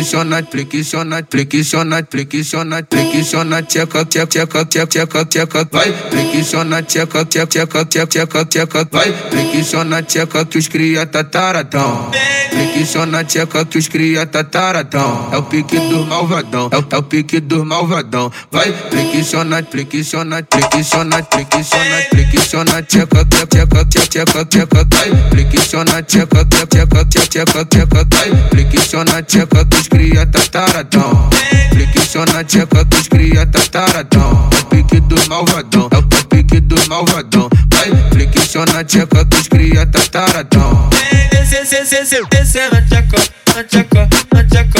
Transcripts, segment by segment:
flexiona, flexiona, flexiona, flexiona, tcheca, tcheca, tcheca, tcheca, tcheca, tcheca, vai, flexiona, tcheca, tcheca, tcheca, tcheca, tcheca, tcheca, vai, flexiona, tcheca, os cria tataradão. Flexiona, tcheca, os cria tataradão. É o pique do malvadão, é o, é pique do malvadão. Vai, flexiona, flexiona, flexiona, flexiona, tcheca, tcheca, tcheca, tcheca, tcheca, vai, flexiona, tcheca, tcheca, tcheca, tcheca, tcheca, vai, flexiona, tcheca, cria tataradão. Flexiona, tcheca, que os cria tataradão. É o pique do malvadão, é o pique do malvadão. Vai, flexiona, tcheca, que os cria tataradão. Desce, desce, desce na tcheca, na tcheca, na tcheca, na tcheca,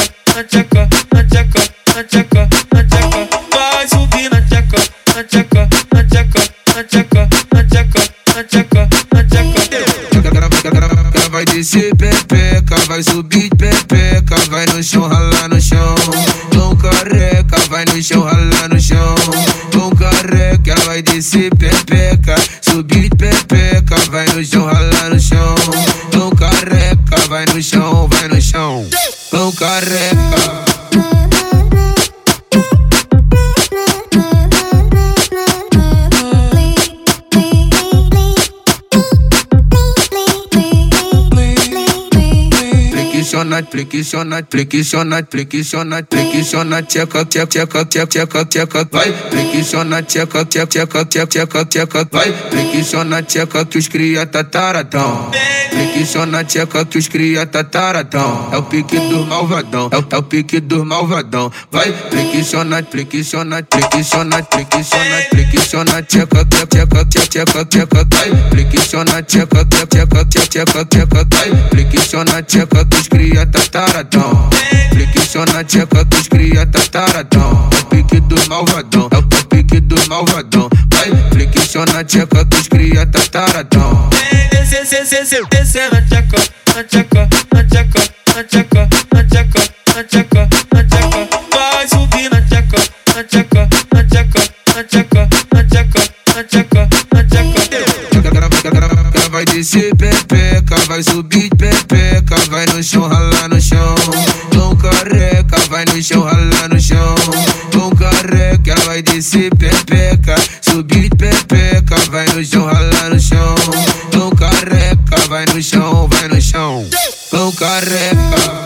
vai descer pepeca, vai subir pepeca, vai no chão, ralar no chão. Tom careca, vai no chão, ralar no chão. Tom careca, vai descer pepeca, subir pepeca, vai no chão, ralar no chão. Tom careca, vai no chão, vai no chão. Tom careca. Flexiona, flexiona, flexiona, flexiona, flexiona, tcheca, tcheca, tcheca, tcheca, tcheca, vai, flexiona, tcheca, tcheca, tcheca, tcheca, tcheca, vai, flexiona, tcheca, os cria tataradão. Flexiona, tcheca, os cria tataradão. É o pique do malvadão, é o, é pique do malvadão. Vai, flexiona, flexiona, flexiona, flexiona, flexiona, tcheca, tcheca, tcheca, tcheca, vai, flexiona, tcheca, tcheca, tcheca, tcheca, vai, flexiona, tcheca, os cria tataradão. Flexiona, tcheca, que os cria tataradão. É o pique do malvadão, é o pique do malvadão. Vai, flexiona, tcheca, que os cria tataradão. Desce, desce, desce na tcheca, na tcheca, na tcheca, na tcheca, tcheca, tcheca, tcheca. Vai subir na tcheca, na tcheca, na tcheca, na tcheca, na tcheca, na tcheca, tcheca. Vai descer pepeca, vai subir pepeca, vai no chão, ralar no chão, ralar no chão. Tom careca, vai descer pepeca, subir pepeca, vai no chão, ralar no chão. Tom careca, vai no chão, vai no chão. Tom careca.